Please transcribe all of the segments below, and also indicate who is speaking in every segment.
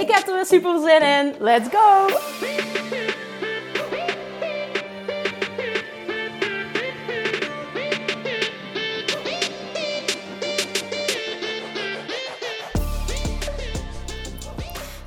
Speaker 1: Ik heb er weer super zin in. Let's go!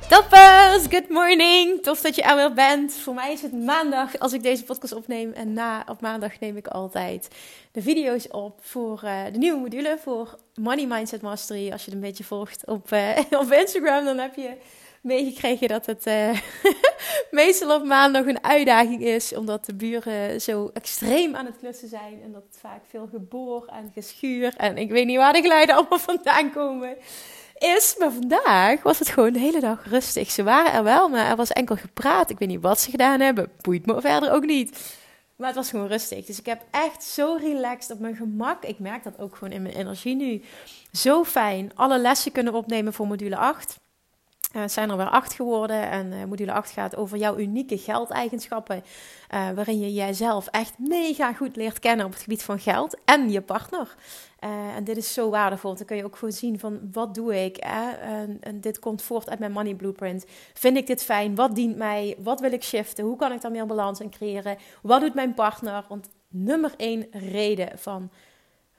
Speaker 1: Toppers, good morning. Tof dat je er weer bent. Voor mij is het maandag als ik deze podcast opneem. En na op maandag neem ik altijd de video's op voor uh, de nieuwe module voor Money Mindset Mastery. Als je het een beetje volgt op, uh, op Instagram, dan heb je meegekregen dat het uh, meestal op maandag een uitdaging is. Omdat de buren zo extreem aan het klussen zijn. En dat vaak veel geboor en geschuur. En ik weet niet waar de geluiden allemaal vandaan komen is. Maar vandaag was het gewoon de hele dag rustig. Ze waren er wel, maar er was enkel gepraat. Ik weet niet wat ze gedaan hebben. Boeit me verder ook niet. Maar het was gewoon rustig. Dus ik heb echt zo relaxed op mijn gemak. Ik merk dat ook gewoon in mijn energie nu. Zo fijn. Alle lessen kunnen opnemen voor module 8. Uh, zijn er weer acht geworden. En uh, module 8 gaat over jouw unieke geldeigenschappen. Uh, waarin je jijzelf echt mega goed leert kennen op het gebied van geld en je partner. en dit is zo waardevol. Dan kun je ook gewoon zien van wat doe ik. En, dit komt voort uit mijn money blueprint. Vind ik dit fijn? Wat dient mij? Wat wil ik shiften? Hoe kan ik daar meer balans in creëren? Wat doet mijn partner? Want nummer één reden van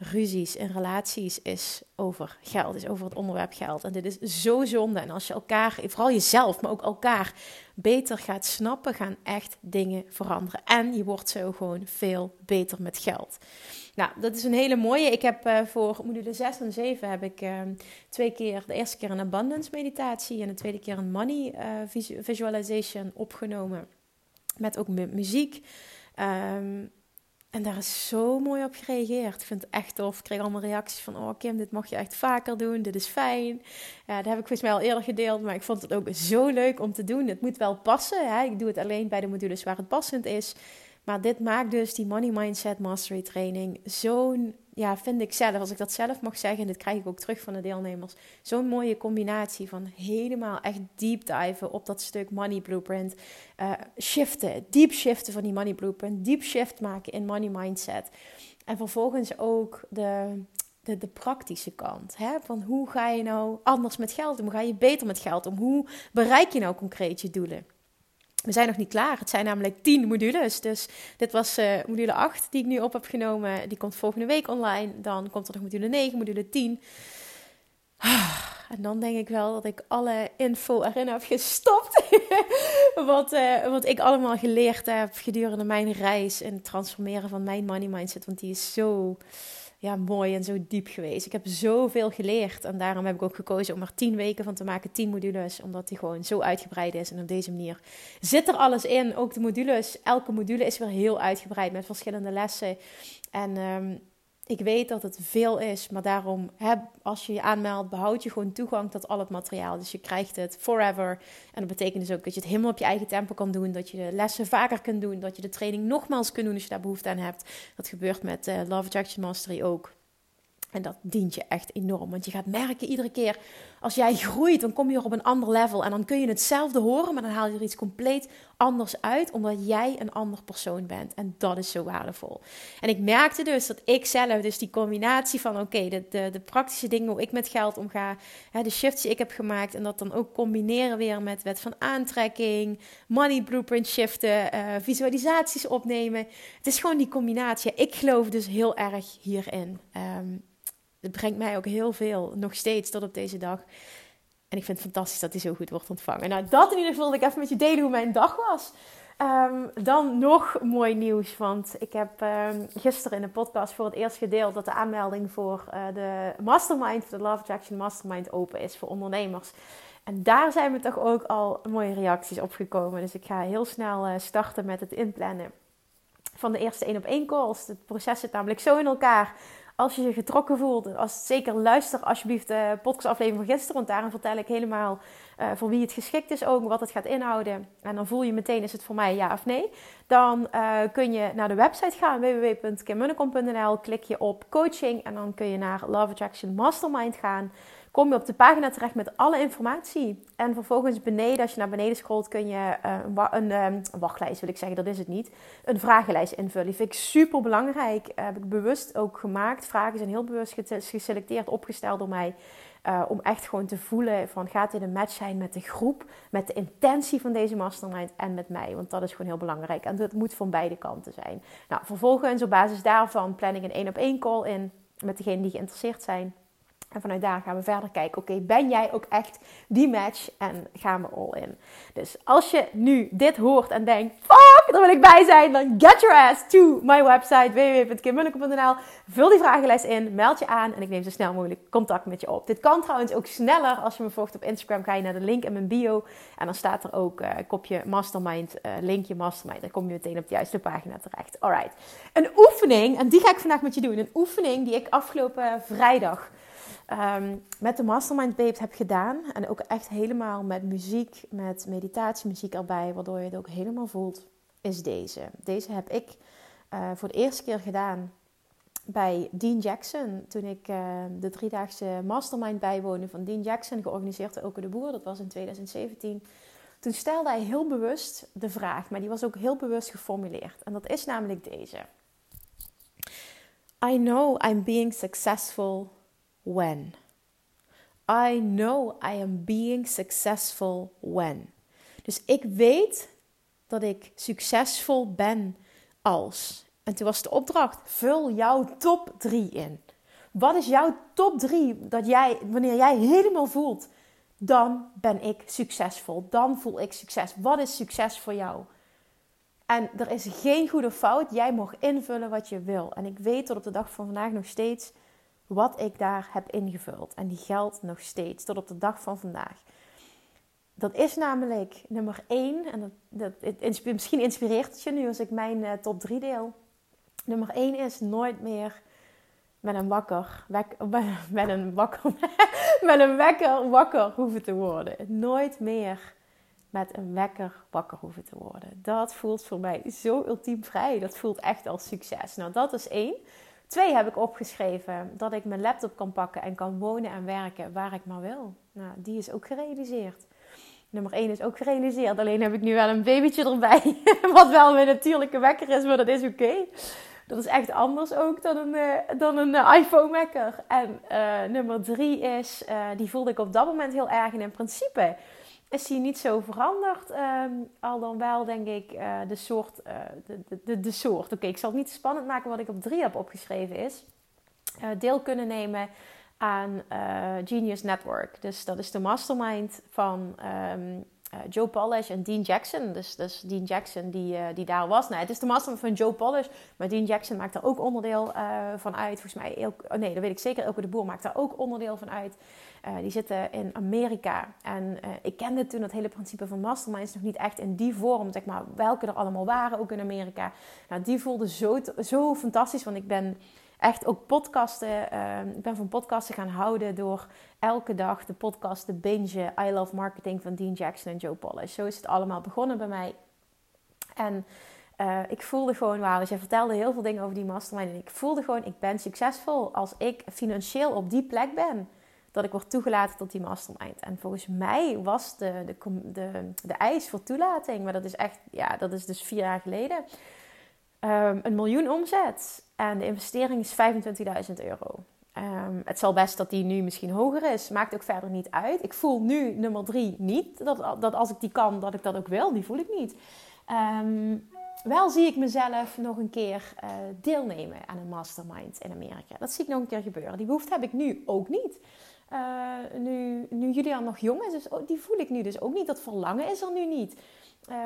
Speaker 1: ruzies en relaties is over geld, is over het onderwerp geld. En dit is zo zonde. En als je elkaar, vooral jezelf, maar ook elkaar beter gaat snappen, gaan echt dingen veranderen. En je wordt zo gewoon veel beter met geld. Nou, dat is een hele mooie. Ik heb uh, voor module 6 en 7 heb ik uh, twee keer, de eerste keer een abundance meditatie en de tweede keer een money uh, visualization opgenomen. Met ook muziek. Um, en daar is zo mooi op gereageerd. Ik vind het echt tof. Ik kreeg allemaal reacties van: Oh, Kim, dit mag je echt vaker doen. Dit is fijn. Ja, dat heb ik volgens mij al eerder gedeeld. Maar ik vond het ook zo leuk om te doen. Het moet wel passen. Hè? Ik doe het alleen bij de modules waar het passend is. Maar dit maakt dus die Money Mindset Mastery Training zo'n ja, vind ik zelf, als ik dat zelf mag zeggen, en dit krijg ik ook terug van de deelnemers, zo'n mooie combinatie van helemaal echt deep diven op dat stuk money blueprint. Uh, shiften, deep shiften van die money blueprint, deep shift maken in money mindset. En vervolgens ook de, de, de praktische kant. Hè? Van hoe ga je nou anders met geld om? Hoe ga je beter met geld om? Hoe bereik je nou concreet je doelen? We zijn nog niet klaar. Het zijn namelijk 10 modules. Dus dit was uh, module 8 die ik nu op heb genomen. Die komt volgende week online. Dan komt er nog module 9, module 10. En dan denk ik wel dat ik alle info erin heb gestopt. wat, uh, wat ik allemaal geleerd heb gedurende mijn reis en het transformeren van mijn money mindset. Want die is zo ja, mooi en zo diep geweest. Ik heb zoveel geleerd. En daarom heb ik ook gekozen om er tien weken van te maken, tien modules. Omdat die gewoon zo uitgebreid is. En op deze manier zit er alles in. Ook de modules. Elke module is weer heel uitgebreid met verschillende lessen. En um, ik weet dat het veel is, maar daarom, heb, als je je aanmeldt, behoud je gewoon toegang tot al het materiaal. Dus je krijgt het forever. En dat betekent dus ook dat je het helemaal op je eigen tempo kan doen. Dat je de lessen vaker kunt doen. Dat je de training nogmaals kunt doen als je daar behoefte aan hebt. Dat gebeurt met uh, Love Attraction Mastery ook. En dat dient je echt enorm. Want je gaat merken iedere keer als jij groeit, dan kom je op een ander level. En dan kun je hetzelfde horen, maar dan haal je er iets compleet anders uit. Omdat jij een ander persoon bent. En dat is zo waardevol. En ik merkte dus dat ik zelf, dus die combinatie van oké, de, de, praktische dingen hoe ik met geld omga. Hè, de shifts die ik heb gemaakt. En dat dan ook combineren weer met wet van aantrekking. Money blueprint shiften. Uh, visualisaties opnemen. Het is gewoon die combinatie. Ik geloof dus heel erg hierin. Um, het brengt mij ook heel veel, nog steeds tot op deze dag. En ik vind het fantastisch dat hij zo goed wordt ontvangen. Nou, dat in ieder geval wil ik even met je delen hoe mijn dag was. Um, dan nog mooi nieuws, want ik heb um, gisteren in de podcast voor het eerst gedeeld dat de aanmelding voor uh, de Mastermind, de Love Attraction Mastermind, open is voor ondernemers. En daar zijn me toch ook al mooie reacties op gekomen. Dus ik ga heel snel uh, starten met het inplannen van de eerste één op één calls. Het proces zit namelijk zo in elkaar als je je getrokken voelt, als, zeker luister alsjeblieft de podcastaflevering van gisteren. Want daarin vertel ik helemaal uh, voor wie het geschikt is ook, wat het gaat inhouden. En dan voel je meteen, is het voor mij ja of nee? Dan uh, kun je naar de website gaan, www.kimmunnekom.nl. Klik je op coaching en dan kun je naar Love Attraction Mastermind gaan kom je op de pagina terecht met alle informatie. En vervolgens beneden, als je naar beneden scrolt, kun je uh, een, een, wachtlijst, wil ik zeggen, dat is het niet. Een vragenlijst invullen. Die vind ik super belangrijk. Uh, heb ik bewust ook gemaakt. Vragen zijn heel bewust geselecteerd, opgesteld door mij. Uh, om echt gewoon te voelen van gaat dit een match zijn met de groep, met de intentie van deze mastermind en met mij. Want dat is gewoon heel belangrijk. En dat moet van beide kanten zijn. Nou, vervolgens op basis daarvan plan ik een één op één call in met degenen die geïnteresseerd zijn. En vanuit daar gaan we verder kijken. Oké, ben jij ook echt die match? En gaan we all in. Dus als je nu dit hoort en denkt: fuck, daar wil ik bij zijn. Dan get your ass to my website www.kimmunnekom.nl. Vul die vragenlijst in, meld je aan en ik neem zo snel mogelijk contact met je op. Dit kan trouwens ook sneller. Als je me volgt op Instagram, ga je naar de link in mijn bio. En dan staat er ook uh, kopje mastermind, uh, linkje mastermind. Dan kom je meteen op de juiste pagina terecht. Alright. Een oefening, en die ga ik vandaag met je doen. Een oefening die ik afgelopen vrijdag Ehm, met de Mastermind Babes heb gedaan. En ook echt helemaal met muziek, met meditatiemuziek erbij, waardoor je het ook helemaal voelt, is deze. Deze heb ik uh, voor de eerste keer gedaan bij Dean Jackson. Toen ik uh, de driedaagse Mastermind bijwoonde van Dean Jackson, georganiseerd door Oke de Boer. Dat was in 2017. Toen stelde hij heel bewust de vraag, maar die was ook heel bewust geformuleerd. En dat is namelijk deze. I know I'm being successful when. I know I am being successful when. Dus ik weet dat ik succesvol ben als. En toen was de opdracht: vul jouw top 3 in. Wat is jouw top 3 dat jij, wanneer jij helemaal voelt, dan ben ik succesvol. Dan voel ik succes. Wat is succes voor jou? En er is geen goede fout. Jij mag invullen wat je wil. En ik weet tot op de dag van vandaag nog steeds wat ik daar heb ingevuld. En die geldt nog steeds tot op de dag van vandaag. Dat is namelijk nummer 1. En dat, dat, misschien inspireert het je nu als ik mijn uh, top 3 deel. Nummer 1 is nooit meer met een wakker, met een wakker, met een wekker wakker hoeven te worden. Nooit meer met een wekker wakker hoeven te worden. Dat voelt voor mij zo ultiem vrij. Dat voelt echt als succes. Nou, dat is één. Twee heb ik opgeschreven dat ik mijn laptop kan pakken en kan wonen en werken waar ik maar wil. Nou, die is ook gerealiseerd. Nummer 1 is ook gerealiseerd. Alleen heb ik nu wel een babytje erbij. Wat wel mijn natuurlijke wekker is, maar dat is oké. Dat is echt anders ook dan een, uh, dan een uh, iPhone-wekker. En uh, nummer 3 is, die voelde ik op dat moment heel erg. En in principe is die niet zo veranderd. Um, al dan wel, denk ik, uh, de soort. Uh, de, de, de, soort. Oké, ik zal het niet spannend maken wat ik op drie heb opgeschreven is. Uh, deel kunnen nemen aan Genius Network. Dus dat is de mastermind van um, Joe Polish en Dean Jackson. Dus, dus Dean Jackson die, die daar was. Nou, het is de mastermind van Joe Polish. Maar Dean Jackson maakt daar ook onderdeel van uit. Volgens mij, oh, nee, dat weet ik zeker. Elke de Boer maakt daar ook onderdeel van uit. Die zitten in Amerika. En ik kende toen het hele principe van masterminds nog niet echt in die vorm, zeg maar, welke er allemaal waren, ook in Amerika. Nou, die voelde zo, zo fantastisch, want ik ben echt ook podcasten, uh, ik ben van podcasten gaan houden door elke dag de podcast te bingen. I Love Marketing van Dean Jackson en Joe Polish. Zo is het allemaal begonnen bij mij. En ik voelde gewoon, wauw, zij vertelde heel veel dingen over die mastermind. En ik voelde gewoon, ik ben succesvol als ik financieel op die plek ben dat ik word toegelaten tot die mastermind. En volgens mij was de, de, de, de eis voor toelating, maar dat is echt, ja, dat is dus vier jaar geleden, um, een miljoen omzet. En de investering is 25.000 euro. Um, het zal best dat die nu misschien hoger is. Maakt ook verder niet uit. Ik voel nu nummer drie niet. Dat, dat als ik die kan, dat ik dat ook wil. Die voel ik niet. Um, wel zie ik mezelf nog een keer uh, deelnemen aan een mastermind in Amerika. Dat zie ik nog een keer gebeuren. Die behoefte heb ik nu ook niet. Uh, nu, nu Julian nog jong is, dus die voel ik nu dus ook niet. Dat verlangen is er nu niet.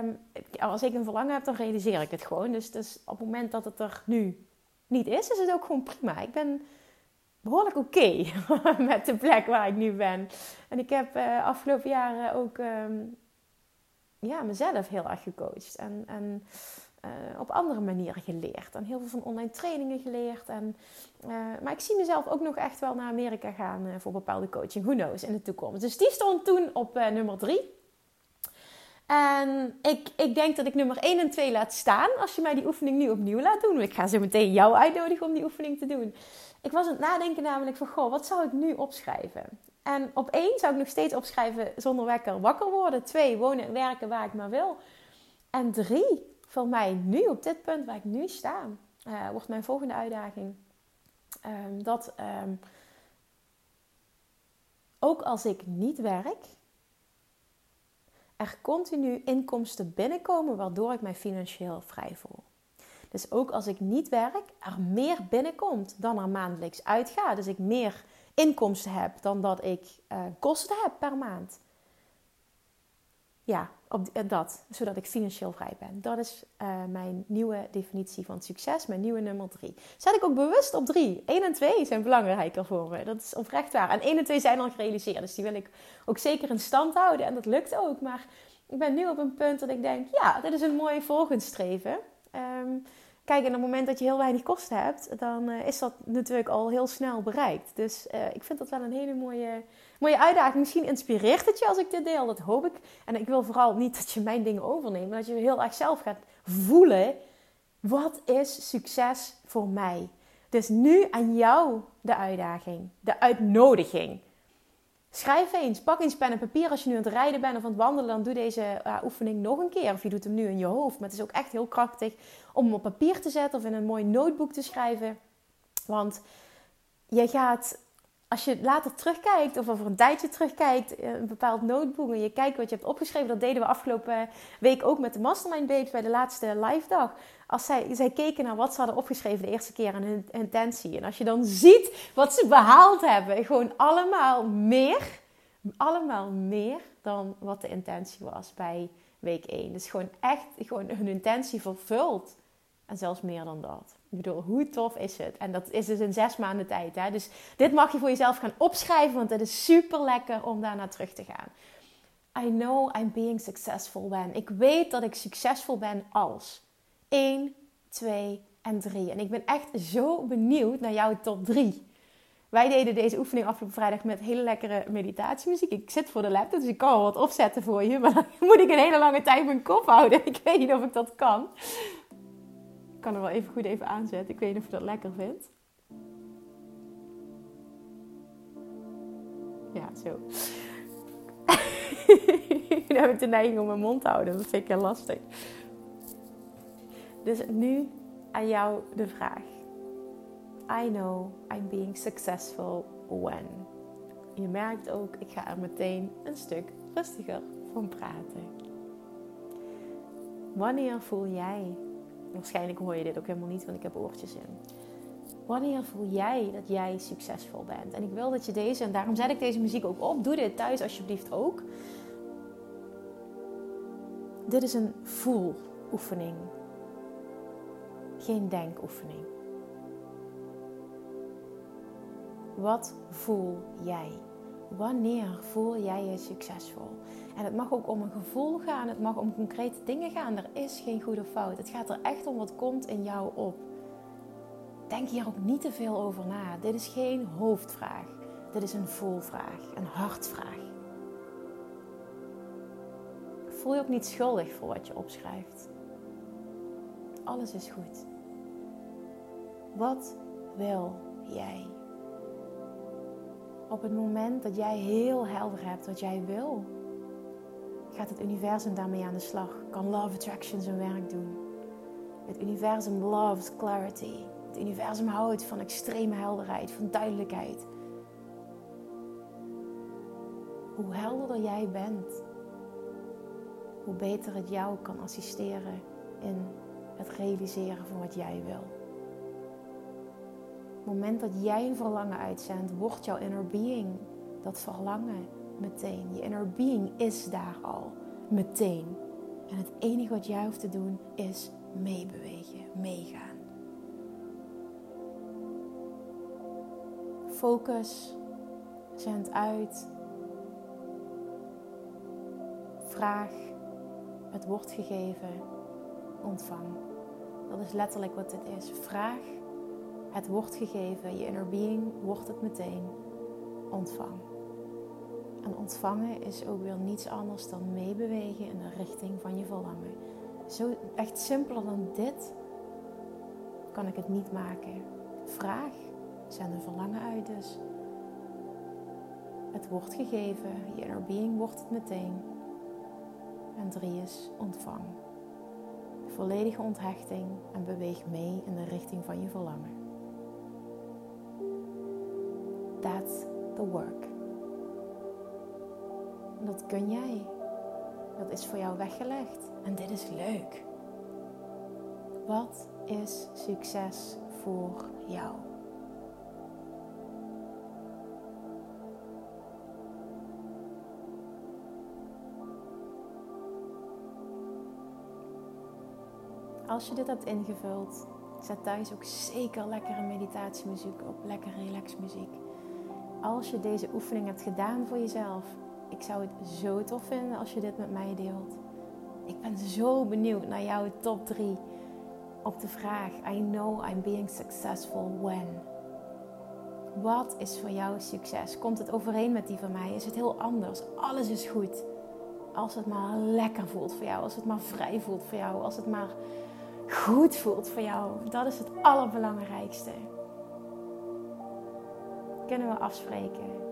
Speaker 1: Um, als ik een verlangen heb, dan realiseer ik het gewoon. Dus, dus op het moment dat het er nu niet is, is het ook gewoon prima. Ik ben behoorlijk oké met de plek waar ik nu ben. En ik heb uh, afgelopen jaren ook um, ja, mezelf heel erg gecoacht. En, en op andere manieren geleerd. En heel veel van online trainingen geleerd. En, maar ik zie mezelf ook nog echt wel naar Amerika gaan voor bepaalde coaching. Who knows in de toekomst. Dus die stond toen op nummer 3. En ik, ik denk dat ik nummer 1 en 2 laat staan als je mij die oefening nu opnieuw laat doen. Ik ga zo meteen jou uitnodigen om die oefening te doen. Ik was aan het nadenken namelijk van, goh, wat zou ik nu opschrijven? En op één zou ik nog steeds opschrijven zonder wekker wakker worden. Twee, wonen en werken waar ik maar wil. En drie, voor mij nu op dit punt waar ik nu sta, uh, wordt mijn volgende uitdaging. Um, dat um, ook als ik niet werk, er continu inkomsten binnenkomen waardoor ik mij financieel vrij voel. Dus ook als ik niet werk, er meer binnenkomt dan er maandelijks uitgaat. Dus ik meer inkomsten heb dan dat ik uh, kosten heb per maand. Ja, op eh, dat, zodat ik financieel vrij ben. Dat is uh, mijn nieuwe definitie van succes, mijn nieuwe nummer drie. Zet ik ook bewust op drie. 1 en 2 zijn belangrijker voor me. Dat is oprecht waar. En 1 en 2 zijn al gerealiseerd, dus die wil ik ook zeker in stand houden. En dat lukt ook. Maar ik ben nu op een punt dat ik denk, ja, dit is een mooi volgend Um, Kijk, en op het moment dat je heel weinig kosten hebt, dan uh, is dat natuurlijk al heel snel bereikt. Dus uh, ik vind dat wel een hele mooie, mooie uitdaging. Misschien inspireert het je als ik dit deel, dat hoop ik. En ik wil vooral niet dat je mijn dingen overneemt, maar dat je heel erg zelf gaat voelen. Wat is succes voor mij? Dus nu aan jou de uitdaging, de uitnodiging. Schrijf eens, pak eens pen en papier als je nu aan het rijden bent of aan het wandelen. Dan doe deze uh, oefening nog een keer. Of je doet hem nu in je hoofd. Maar het is ook echt heel krachtig om hem op papier te zetten of in een mooi notebook te schrijven. Want je gaat, als je later terugkijkt of over een tijdje terugkijkt, eh, een bepaald notebook en je kijkt wat je hebt opgeschreven. Dat deden we afgelopen week ook met de Mastermind Babes bij de laatste live dag. Als zij, zij keken naar wat ze hadden opgeschreven de eerste keer en hun intentie. En als je dan ziet wat ze behaald hebben, gewoon allemaal meer, allemaal meer dan wat de intentie was bij week 1. Dus gewoon echt gewoon hun intentie vervuld. En zelfs meer dan dat. Ik bedoel, hoe tof is het? En dat is dus in zes maanden tijd. Hè? Dus dit mag je voor jezelf gaan opschrijven, want het is super lekker om daarna terug te gaan. I know I'm being successful when. Ik weet dat ik succesvol ben als 1, 2 en 3. En ik ben echt zo benieuwd naar jouw top 3. Wij deden deze oefening afgelopen vrijdag met hele lekkere meditatiemuziek. Ik zit voor de laptop, dus ik kan wel wat opzetten voor je. Maar dan moet ik een hele lange tijd mijn kop houden. Ik weet niet of ik dat kan kan er wel even goed even aanzetten. Ik weet niet of je dat lekker vindt. Ja, zo. nu heb ik de neiging om mijn mond te houden. Dat vind ik heel lastig. Dus nu aan jou de vraag. I know I'm being successful when. Je merkt ook, ik ga er meteen een stuk rustiger van praten. Wanneer voel jij Waarschijnlijk hoor je dit ook helemaal niet, want ik heb oortjes in. Wanneer voel jij dat jij succesvol bent? En ik wil dat je deze, en daarom zet ik deze muziek ook op. Doe dit thuis alsjeblieft ook. Dit is een voeloefening. Geen denkoefening. Wat voel jij? Wanneer voel jij je succesvol? En het mag ook om een gevoel gaan, het mag om concrete dingen gaan. Er is geen goede fout. Het gaat er echt om wat komt in jou op. Denk hier ook niet te veel over na. Dit is geen hoofdvraag. Dit is een voelvraag, een hartvraag. Voel je ook niet schuldig voor wat je opschrijft. Alles is goed. Wat wil jij? Op het moment dat jij heel helder hebt wat jij wil, gaat het universum daarmee aan de slag. Kan Love Attraction zijn werk doen. Het universum loves clarity. Het universum houdt van extreme helderheid, van duidelijkheid. Hoe helderder jij bent, hoe beter het jou kan assisteren in het realiseren van wat jij wil. Op het moment dat jij een verlangen uitzendt, wordt jouw inner being dat verlangen meteen. Je inner being is daar al meteen. En het enige wat jij hoeft te doen is meebewegen, meegaan. Focus, zend uit, vraag, het wordt gegeven, ontvang. Dat is letterlijk wat dit is. Vraag, het wordt gegeven, je inner being wordt het meteen. Ontvang. En ontvangen is ook weer niets anders dan meebewegen in de richting van je verlangen. Zo echt simpeler dan dit kan ik het niet maken. Vraag, zend een verlangen uit dus. Het wordt gegeven, je inner being wordt het meteen. En drie is ontvang. Volledige onthechting en beweeg mee in de richting van je verlangen. That's the work. Dat kun jij. Dat is voor jou weggelegd. En dit is leuk. Wat is succes voor jou? Als je dit hebt ingevuld, zet thuis ook zeker lekkere meditatiemuziek op, lekker relaxmuziek. Als je deze oefening hebt gedaan voor jezelf, ik zou het zo tof vinden als je dit met mij deelt. Ik ben zo benieuwd naar jouw top 3 op de vraag: I know I'm being successful when. Wat is voor jou succes? Komt het overeen met die van mij? Is het heel anders? Alles is goed. Als het maar lekker voelt voor jou, als het maar vrij voelt voor jou, als het maar goed voelt voor jou. Dat is het allerbelangrijkste. Kunnen we afspreken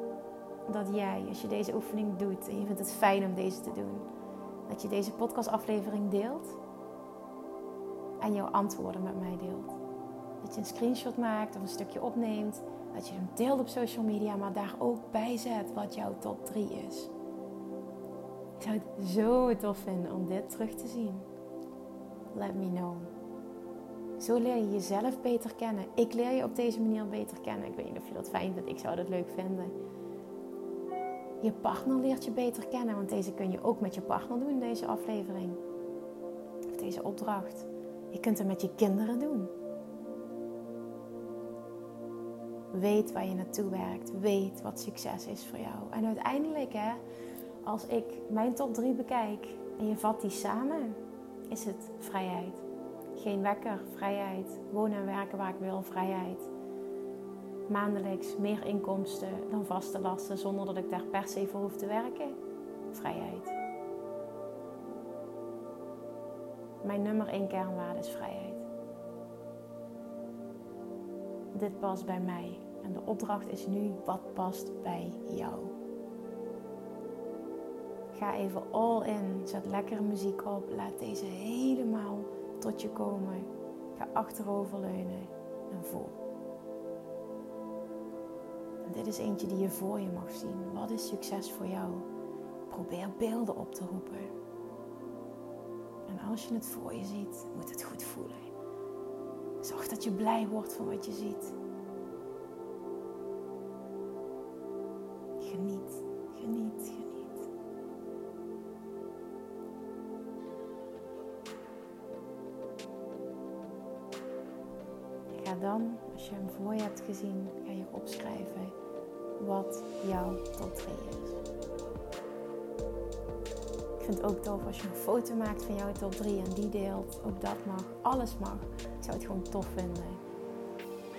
Speaker 1: dat jij, als je deze oefening doet en je vindt het fijn om deze te doen, dat je deze podcastaflevering deelt en jouw antwoorden met mij deelt. Dat je een screenshot maakt of een stukje opneemt, dat je hem deelt op social media, maar daar ook bij zet wat jouw top 3 is. Ik zou het zo tof vinden om dit terug te zien let me know. Zo leer je jezelf beter kennen. Ik leer je op deze manier beter kennen. Ik weet niet of je dat fijn vindt. Ik zou dat leuk vinden. Je partner leert je beter kennen. Want deze kun je ook met je partner doen, deze aflevering. Of deze opdracht. Je kunt het met je kinderen doen. Weet waar je naartoe werkt. Weet wat succes is voor jou. En uiteindelijk, hè, als ik mijn top 3 bekijk en je vat die samen, is het vrijheid. Geen wekker, vrijheid. Wonen en werken waar ik wil, vrijheid. Maandelijks meer inkomsten dan vaste lasten zonder dat ik daar per se voor hoef te werken. Vrijheid. Mijn nummer één kernwaarde is vrijheid. Dit past bij mij. En de opdracht is nu, wat past bij jou? Ga even all in. Zet lekkere muziek op. Laat deze helemaal tot je komen. Ga achteroverleunen en voel. Dit is eentje die je voor je mag zien. Wat is succes voor jou? Probeer beelden op te roepen. En als je het voor je ziet, moet het goed voelen. Zorg dat je blij wordt van wat je ziet. Geniet, dan, als je hem voor je hebt gezien, ga je opschrijven wat jouw top 3 is. Ik vind het ook tof als je een foto maakt van jouw top 3 en die deelt. Ook dat mag, alles mag. Ik zou het gewoon tof vinden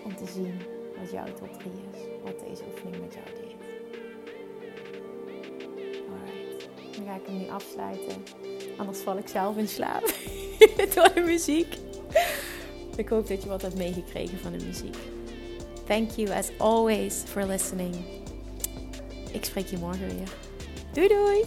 Speaker 1: om te zien wat jouw top 3 is. Wat deze oefening met jou deed. Alright, dan ga ik hem nu afsluiten. Anders val ik zelf in slaap door de muziek. Ik hoop dat je wat hebt meegekregen van de muziek. Thank you as always for listening. Ik spreek je morgen weer. Doei doei!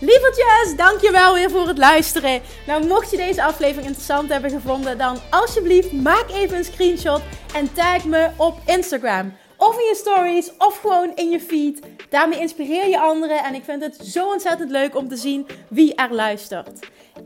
Speaker 1: Lievertjes, dankjewel weer voor het luisteren. Nou, mocht je deze aflevering interessant hebben gevonden, dan alsjeblieft maak even een screenshot en tag me op Instagram. Of in je stories, of gewoon in je feed. Daarmee inspireer je anderen en ik vind het zo ontzettend leuk om te zien wie er luistert.